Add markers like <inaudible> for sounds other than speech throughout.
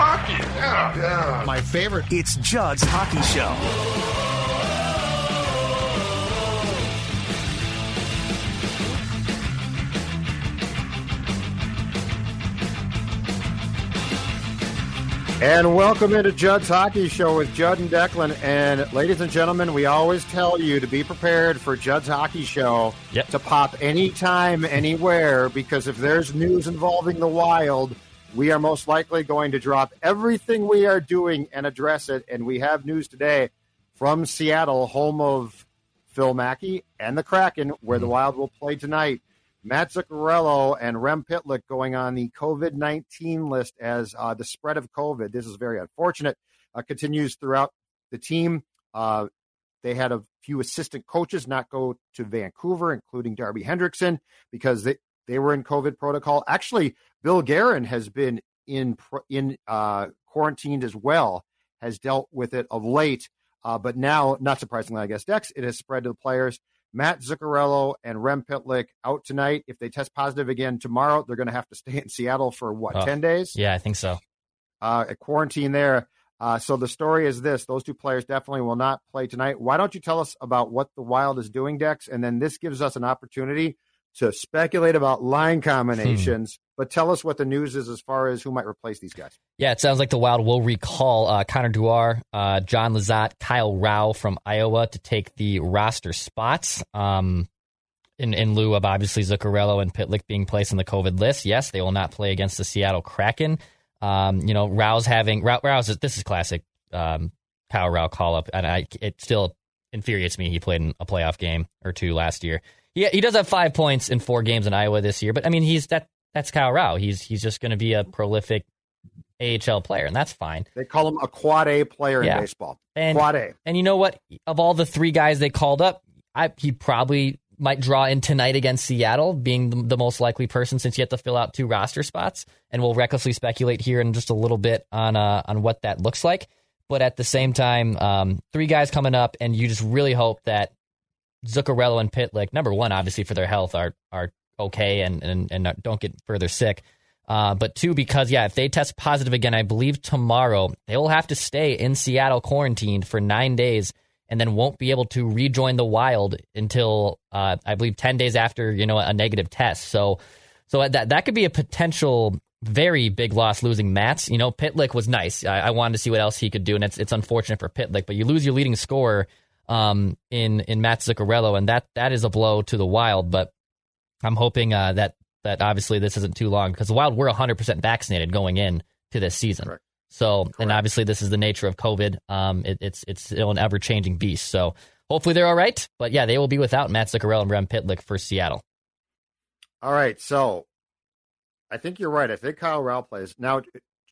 Hockey, yeah, yeah. My favorite. It's Judd's Hockey Show. And welcome into Judd's Hockey Show with Judd and Declan. And ladies and gentlemen, we always tell you to be prepared for Judd's Hockey Show Yep. to pop anytime, anywhere, because if there's news involving the wild, we are most likely going to drop everything we are doing and address it. And we have news today from Seattle, home of Phil Mackey and the Kraken, where the Wild will play tonight. Matt Zuccarello and Rem Pitlick going on the COVID 19 list as uh, the spread of COVID, this is very unfortunate, uh, continues throughout the team. Uh, they had a few assistant coaches not go to Vancouver, including Darby Hendrickson, because they, they were in COVID protocol. Actually, Bill Guerin has been in in uh, quarantined as well, has dealt with it of late. Uh, but now, not surprisingly, I guess, Dex, it has spread to the players. Matt Zuccarello and Rem Pitlick out tonight. If they test positive again tomorrow, they're going to have to stay <laughs> in Seattle for what, Oh. 10 days? Yeah, I think so. uh, a quarantine there. Uh, so the story is this: those two players definitely will not play tonight. Why don't you tell us about what the Wild is doing, Dex? And then this gives us an opportunity to speculate about line combinations. But tell us what the news is as far as who might replace these guys. Yeah, it sounds like the Wild will recall uh, Connor Dewar, uh, Jon Lizotte, Kyle Rau from Iowa to take the roster spots. Um, in, in lieu of obviously Zuccarello and Pitlick being placed on the COVID list. Yes, they will not play against the Seattle Kraken. Um, you know, Rau's having Rau, Rau's this is classic um, Kyle Rau call up, and I it still infuriates me. He played in a playoff game or two last year. Yeah, he does have five points in four games in Iowa this year, but I mean he's that that's Kyle Rau. He's he's just going to be a prolific AHL player, and that's fine. They call him a quad A player Yeah. in baseball. And quad A. and you know what? Of all the three guys they called up, I, he probably might draw in tonight against Seattle, being the, the most likely person since you have to fill out two roster spots. And we'll recklessly speculate here in just a little bit on uh, on what that looks like. But at the same time, um, three guys coming up, and you just really hope that Zuccarello and Pitlick, number one, obviously for their health, are are okay and and, and don't get further sick. Uh, but two, because yeah, if they test positive again, I believe tomorrow they will have to stay in Seattle quarantined for nine days, and then won't be able to rejoin the Wild until uh, I believe ten days after you know a negative test. So, so that that could be a potential very big loss losing Mats. You know, Pitlick was nice. I, I wanted to see what else he could do, and it's it's unfortunate for Pitlick, but you lose your leading scorer um, in in Matt Zuccarello, and that that is a blow to the Wild. But I'm hoping uh, that that obviously this isn't too long because the Wild were 100% vaccinated going in to this season. Correct. So, and obviously this is the nature of COVID. Um, it, it's it's still an ever changing beast. So hopefully they're all right. But yeah, they will be without Matt Zuccarello and Rem Pitlick for Seattle. All right, so I think you're right. I think Kyle Rau plays now.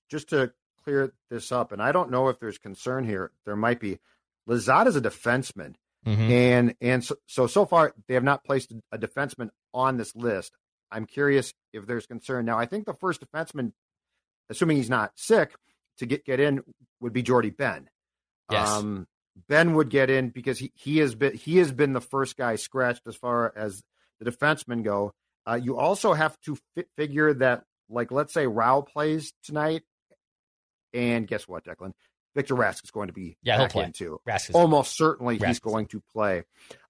Just to clear this up, and I don't know if there's concern here. There might be. Lizotte is a defenseman, Mhm. and and so, so so far they have not placed a defenseman on this list. I'm curious if there's concern now. I think the first defenseman, assuming he's not sick, to get get in would be Jordie Benn. Yes. Um, Benn would get in because he, he has been he has been the first guy scratched as far as the defensemen go. Uh, you also have to fi- figure that, like, let's say Rau plays tonight, and guess what, Declan? Victor Rask is going to be Yeah, back play. in too. Rask is- Almost certainly Rask he's going to play.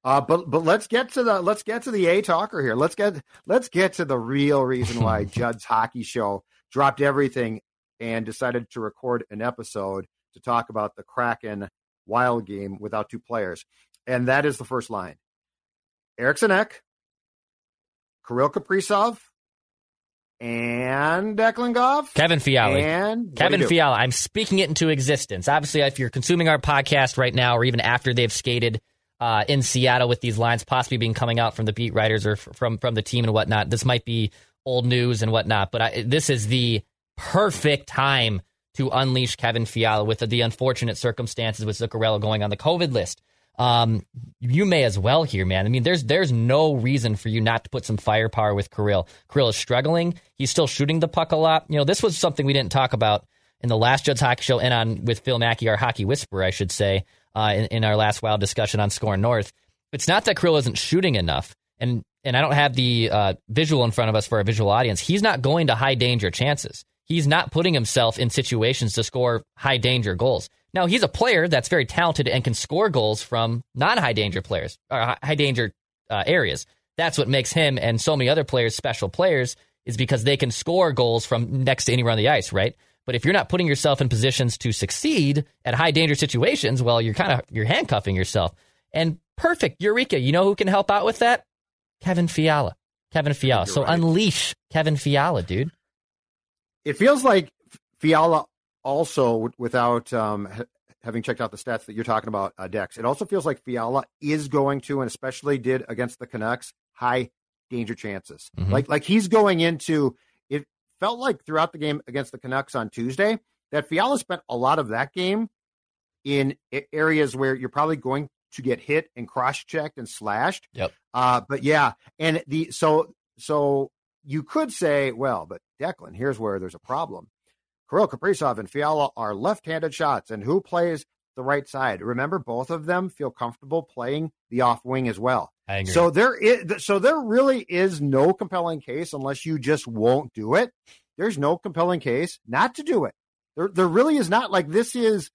Uh, but but let's get to the let's get to the A talker here. Let's get let's get to the real reason why <laughs> Judd's hockey show dropped everything and decided to record an episode to talk about the Kraken Wild game without two players. And that is the first line. Eriksson Ek, Kirill Kaprizov, and Declan Goff. Kevin Fiala. And Kevin Fiala. I'm speaking it into existence. Obviously, if you're consuming our podcast right now, or even after they've skated uh, in Seattle with these lines possibly being coming out from the beat writers or f- from from the team and whatnot, this might be old news and whatnot. But I, this is the perfect time to unleash Kevin Fiala with the, the unfortunate circumstances with Zuccarello going on the COVID list um, you may as well here, man. I mean, there's there's no reason for you not to put some firepower with Kirill. Kirill is struggling. He's still shooting the puck a lot. You know, this was something we didn't talk about in the last Judd's Hockey Show and on with Phil Mackey, our hockey whisperer, I should say, uh, in, in, our last wild discussion on SKOR North. It's not that Kirill isn't shooting enough, and and I don't have the uh, visual in front of us for our visual audience. He's not going to high danger chances. He's not putting himself in situations to score high danger goals. Now, he's a player that's very talented and can score goals from non high danger players or high danger uh, areas. That's what makes him and so many other players special players is because they can score goals from next to anywhere on the ice, right? But if you're not putting yourself in positions to succeed at high danger situations, well, you're kind of you're handcuffing yourself. And perfect, Eureka. You know who can help out with that? Kevin Fiala. Kevin Fiala. So right. unleash Kevin Fiala, dude. It feels like Fiala also, without um, having checked out the stats that you're talking about, uh, Dex, it also feels like Fiala is going to, and especially did against the Canucks, high danger chances. Mm-hmm. Like like he's going into. It felt like throughout the game against the Canucks on Tuesday that Fiala spent a lot of that game in areas where you're probably going to get hit and cross checked and slashed. Yep. Uh, but yeah, and the so so you could say, well, but Declan, here's where there's a problem. Kirill Kaprizov and Fiala are left-handed shots, and who plays the right side? Remember, both of them feel comfortable playing the off wing as well. So there is, so there really is no compelling case unless you just won't do it. There's no compelling case not to do it. There, there really is not. Like this is,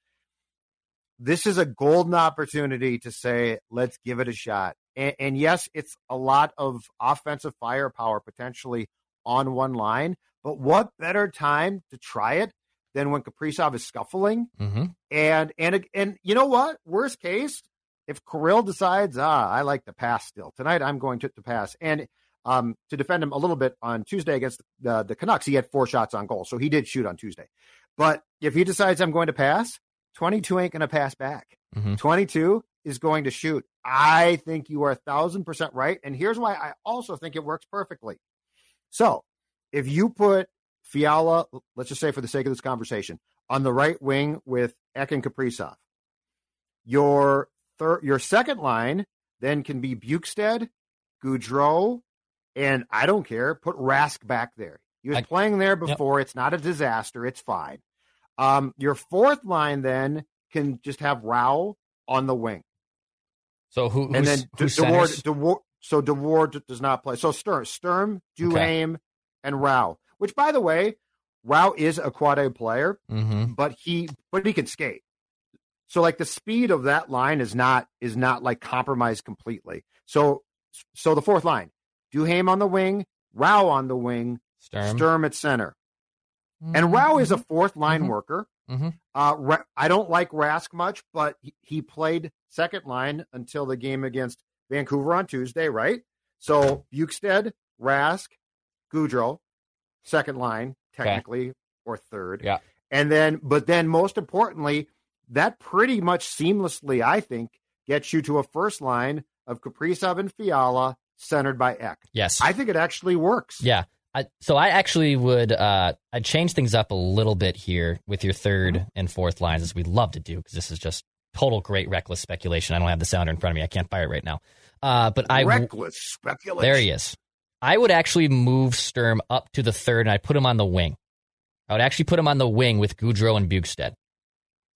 this is a golden opportunity to say, let's give it a shot. And, and yes, it's a lot of offensive firepower potentially on one line, but what better time to try it than when Kaprizov is scuffling? Mm-hmm. And and and you know what? Worst case, if Kirill decides, ah, I like to pass still tonight, I'm going to, to pass. And um, to defend him a little bit on Tuesday against the, the Canucks, he had four shots on goal, so he did shoot on Tuesday. But if he decides I'm going to pass, 22 ain't going to pass back. Mm-hmm. 22 is going to shoot. I think you are a thousand percent right. And here's why I also think it works perfectly. So if you put Fiala, let's just say for the sake of this conversation, on the right wing with Ek and Kaprizov, your third, your second line then can be Bjugstad, Gaudreau, and I don't care. Put Rask back there. He was I, playing there before. Yep. It's not a disaster. It's fine. Um, your fourth line then can just have Rau on the wing. So who and then De, Dewar, Dewar, so Dewar does not play. So Sturm, Sturm, Duhaime, okay and Rau, which by the way, Rau is a quad A player, mm-hmm. but he but he can skate. So like the speed of that line is not is not like compromised completely. So so the fourth line, Duhaime on the wing, Rau on the wing, Sturm, Sturm at center. Mm-hmm. And Rau is a mm-hmm. fourth line mm-hmm. worker. Mm-hmm. Uh, I don't like Rask much, but he played second line until the game against Vancouver on Tuesday, right? So Bjugstad, Rask, Gaudreau, second line, technically, okay. or third. Yeah. And then, but then most importantly, that pretty much seamlessly, I think, gets you to a first line of Kaprizov and Fiala centered by Ek. Yes. I think it actually works. Yeah. I, so I actually would uh, I'd change things up a little bit here with your 3rd mm-hmm. and fourth lines, as we love to do, because this is just total great reckless speculation. I don't have the sounder in front of me. I can't fire it right now. Uh, but I reckless speculation. There he is. I would actually move Sturm up to the third and I'd put him on the wing. I would actually put him on the wing with Gaudreau and Bjugstad.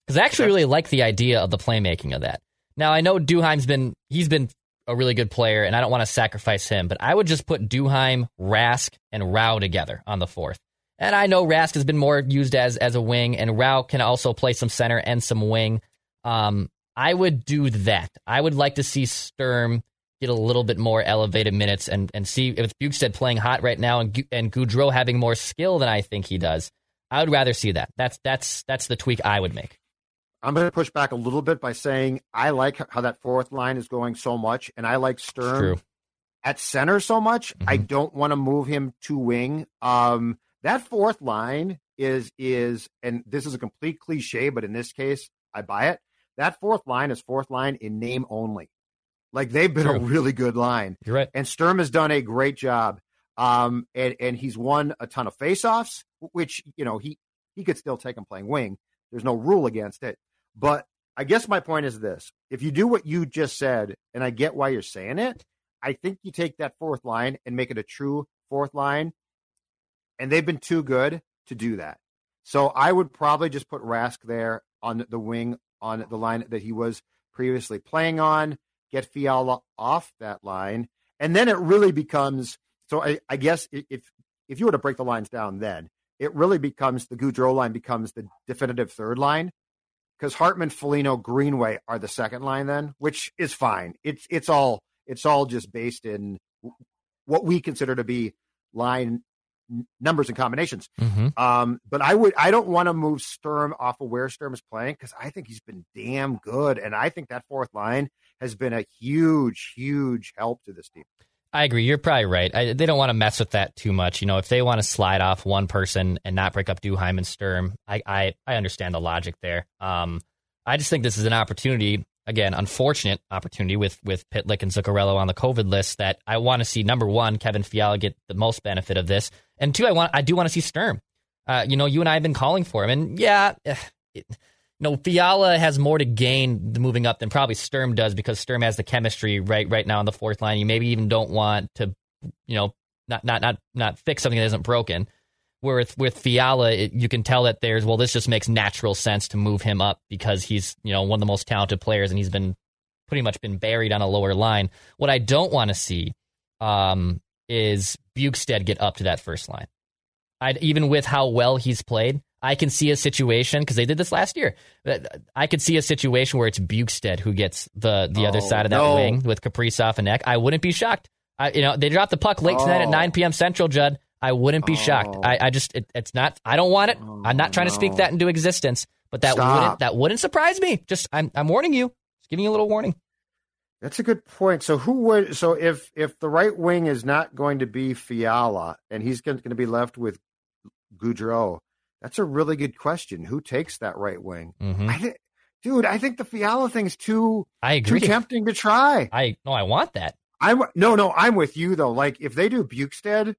Because I actually really like the idea of the playmaking of that. Now I know Duhaime's been he's been a really good player, and I don't want to sacrifice him, but I would just put Duhaime, Rask, and Rau together on the fourth. And I know Rask has been more used as as a wing, and Rau can also play some center and some wing. Um, I would do that. I would like to see Sturm get a little bit more elevated minutes and, and see if Bjugstad playing hot right now and and Gaudreau having more skill than I think he does. I would rather see that. That's that's that's the tweak I would make. I'm going to push back a little bit by saying I like how that fourth line is going so much, and I like Sturm True. at center so much. I Mhm. don't want to move him to wing. Um, that fourth line is is, and this is a complete cliche, but in this case, I buy it. That fourth line is fourth line in name only. Like they've been a really good line, You're right. and Sturm has done a great job. Um, and and he's won a ton of faceoffs, which you know he he could still take him playing wing. There's no rule against it. But I guess my point is this: if you do what you just said, and I get why you're saying it, I think you take that fourth line and make it a true fourth line, and they've been too good to do that. So I would probably just put Rask there on the wing on the line that he was previously playing on, get Fiala off that line, and then it really becomes. So I, I guess if if you were to break the lines down, then it really becomes the Gaudreau line becomes the definitive third line because Hartman, Foligno, Greenway are the second line then, which is fine. It's it's all it's all just based in what we consider to be line numbers and combinations. Mm-hmm. Um, but I would I don't want to move Sturm off of where Sturm is playing because I think he's been damn good, and I think that fourth line has been a huge, huge help to this team. I agree. You're probably right. I, they don't want to mess with that too much. You know, if they want to slide off one person and not break up Duhaime and Sturm, I, I, I understand the logic there. Um, I just think this is an opportunity, again, unfortunate opportunity with with Pitlick and Zuccarello on the COVID list that I want to see. Number one, Kevin Fiala get the most benefit of this, and two, I want I do want to see Sturm. Uh, you know, you and I have been calling for him, and yeah, eh, no, Fiala has more to gain moving up than probably Sturm does because Sturm has the chemistry right right now on the fourth line. You maybe even don't want to, you know, not not not not fix something that isn't broken. Where with with Fiala, it, you can tell that there's well, this just makes natural sense to move him up because he's you know one of the most talented players and he's been pretty much been buried on a lower line. What I don't want to see um, is Bjugstad get up to that first line. I'd even with how well he's played, I can see a situation because they did this last year. Uh, I could see a situation where it's Bjugstad who gets the the other Oh, side of that no. wing with Kaprizov and Ek. I wouldn't be shocked. I, you know, they dropped the puck late tonight at Oh. 9 p.m. Central, Judd. I wouldn't be shocked. Oh. I, I just, it, it's not. I don't want it. Oh, I'm not trying to speak that into existence, but that Stop. wouldn't that wouldn't surprise me. Just, I'm, I'm warning you. Just giving you a little warning. That's a good point. So who would so if if the right wing is not going to be Fiala and he's going to be left with Gaudreau, that's a really good question. Who takes that right wing? Mhm. I think, dude, I think the Fiala thing's too I too agree. tempting to try. I no, I want that. I'm no, no, I'm with you though. Like if they do Bjugstad,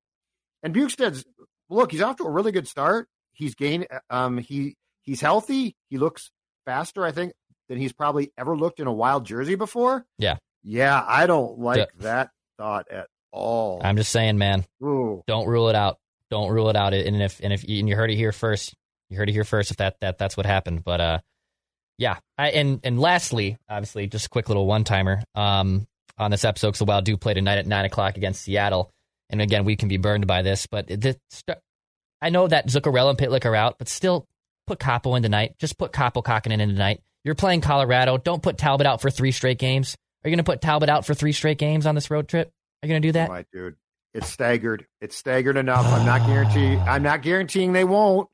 and Bjugstad's look, he's off to a really good start. He's gained, um, he he's healthy. He looks faster, I think, than he's probably ever looked in a wild jersey before. Yeah. yeah. I don't like Yeah. that thought at all. I'm just saying, man. Ooh. Don't rule it out. Don't rule it out. And if and if and you heard it here first, you heard it here first. If that that that's what happened, but uh, yeah. I, and and lastly, obviously, just a quick little one timer. Um, on this episode, because the Wild do play tonight at nine o'clock against Seattle, and again, we can be burned by this, but the, I know that Zuccarello and Pitlick are out, but still put Kaapo in tonight. Just put Kaapo Kahkonen in tonight. You're playing Colorado. Don't put Talbot out for three straight games. Are you going to put Talbot out for three straight games on this road trip? Are you going to do that? My dude, it's staggered. It's staggered enough. I'm not guaranteeing. <sighs> I'm not guaranteeing they won't.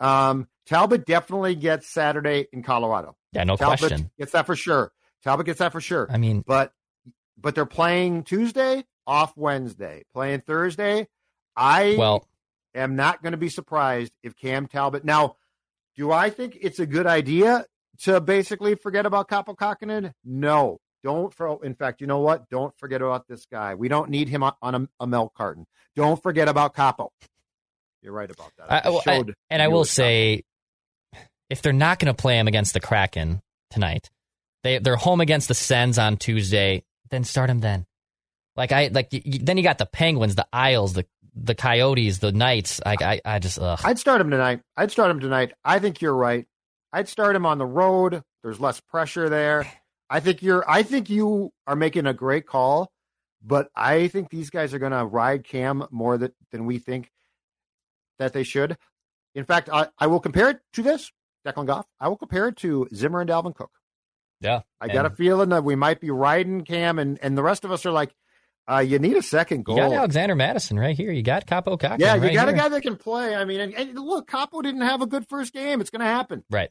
Um, Talbot definitely gets Saturday in Colorado. Yeah, no Talbot question. gets that for sure. Talbot gets that for sure. I mean, but but they're playing Tuesday, off Wednesday, playing Thursday. I well, am not going to be surprised if Cam Talbot. Now, do I think it's a good idea to basically forget about Kaapo Kahkonen? No, don't. For, in fact, you know what? Don't forget about this guy. We don't need him on a, a milk carton. Don't forget about Kaapo. You're right about that. I, well, I- and I will with Kaapo. say, if they're not going to play him against the Kraken tonight, they they're home against the Sens on Tuesday. Then start him then. Like I like y- then you got the Penguins, the Isles, the the Coyotes, the Knights. I I, I just ugh. I'd start him tonight. I'd start him tonight. I think you're right. I'd start him on the road. There's less pressure there. I think you're I think you are making a great call, but I think these guys are going to ride Cam more that, than we think that they should. In fact, I, I will compare it to this, Declan Goff. I will compare it to Zimmer and Dalvin Cook. yeah. I got a feeling that we might be riding Cam, and, and the rest of us are like, Uh, you need a second goal. You got Alexander Mattison right here. You got Kaapo Kahkonen. yeah, you right got a guy that can play. I mean, and, and look, Kaapo didn't have a good first game. It's going to happen. Right.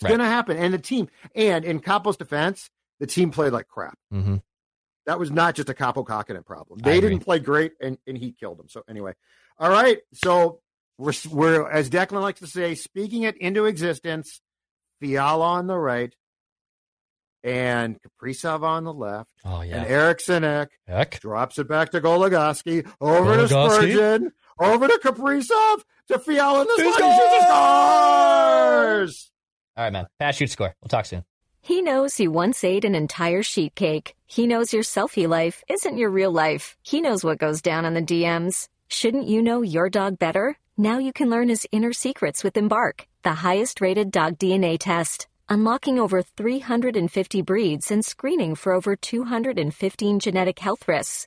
It's Right. going to happen. And the team, and in Kaapo's defense, the team played like crap. hmm That was not just a Kaapo Kahkonen problem. They didn't play great, and, and he killed them. So anyway, all right. So we're we're as Declan likes to say, speaking it into existence. Fiala on the right, and Kaprizov on the left, Oh yeah, and yeah. Eric Sinek Heck. drops it back to Goligoski, over to Spurgeon, over to Kaprizov, to Fiala, and the He scores. All right, man. Pass, shoot, score. We'll talk soon. He knows you once ate an entire sheet cake. He knows your selfie life isn't your real life. He knows what goes down on the DMs. Shouldn't you know your dog better? Now you can learn his inner secrets with Embark, the highest rated dog DNA test. Unlocking over 350 breeds and screening for over 215 genetic health risks.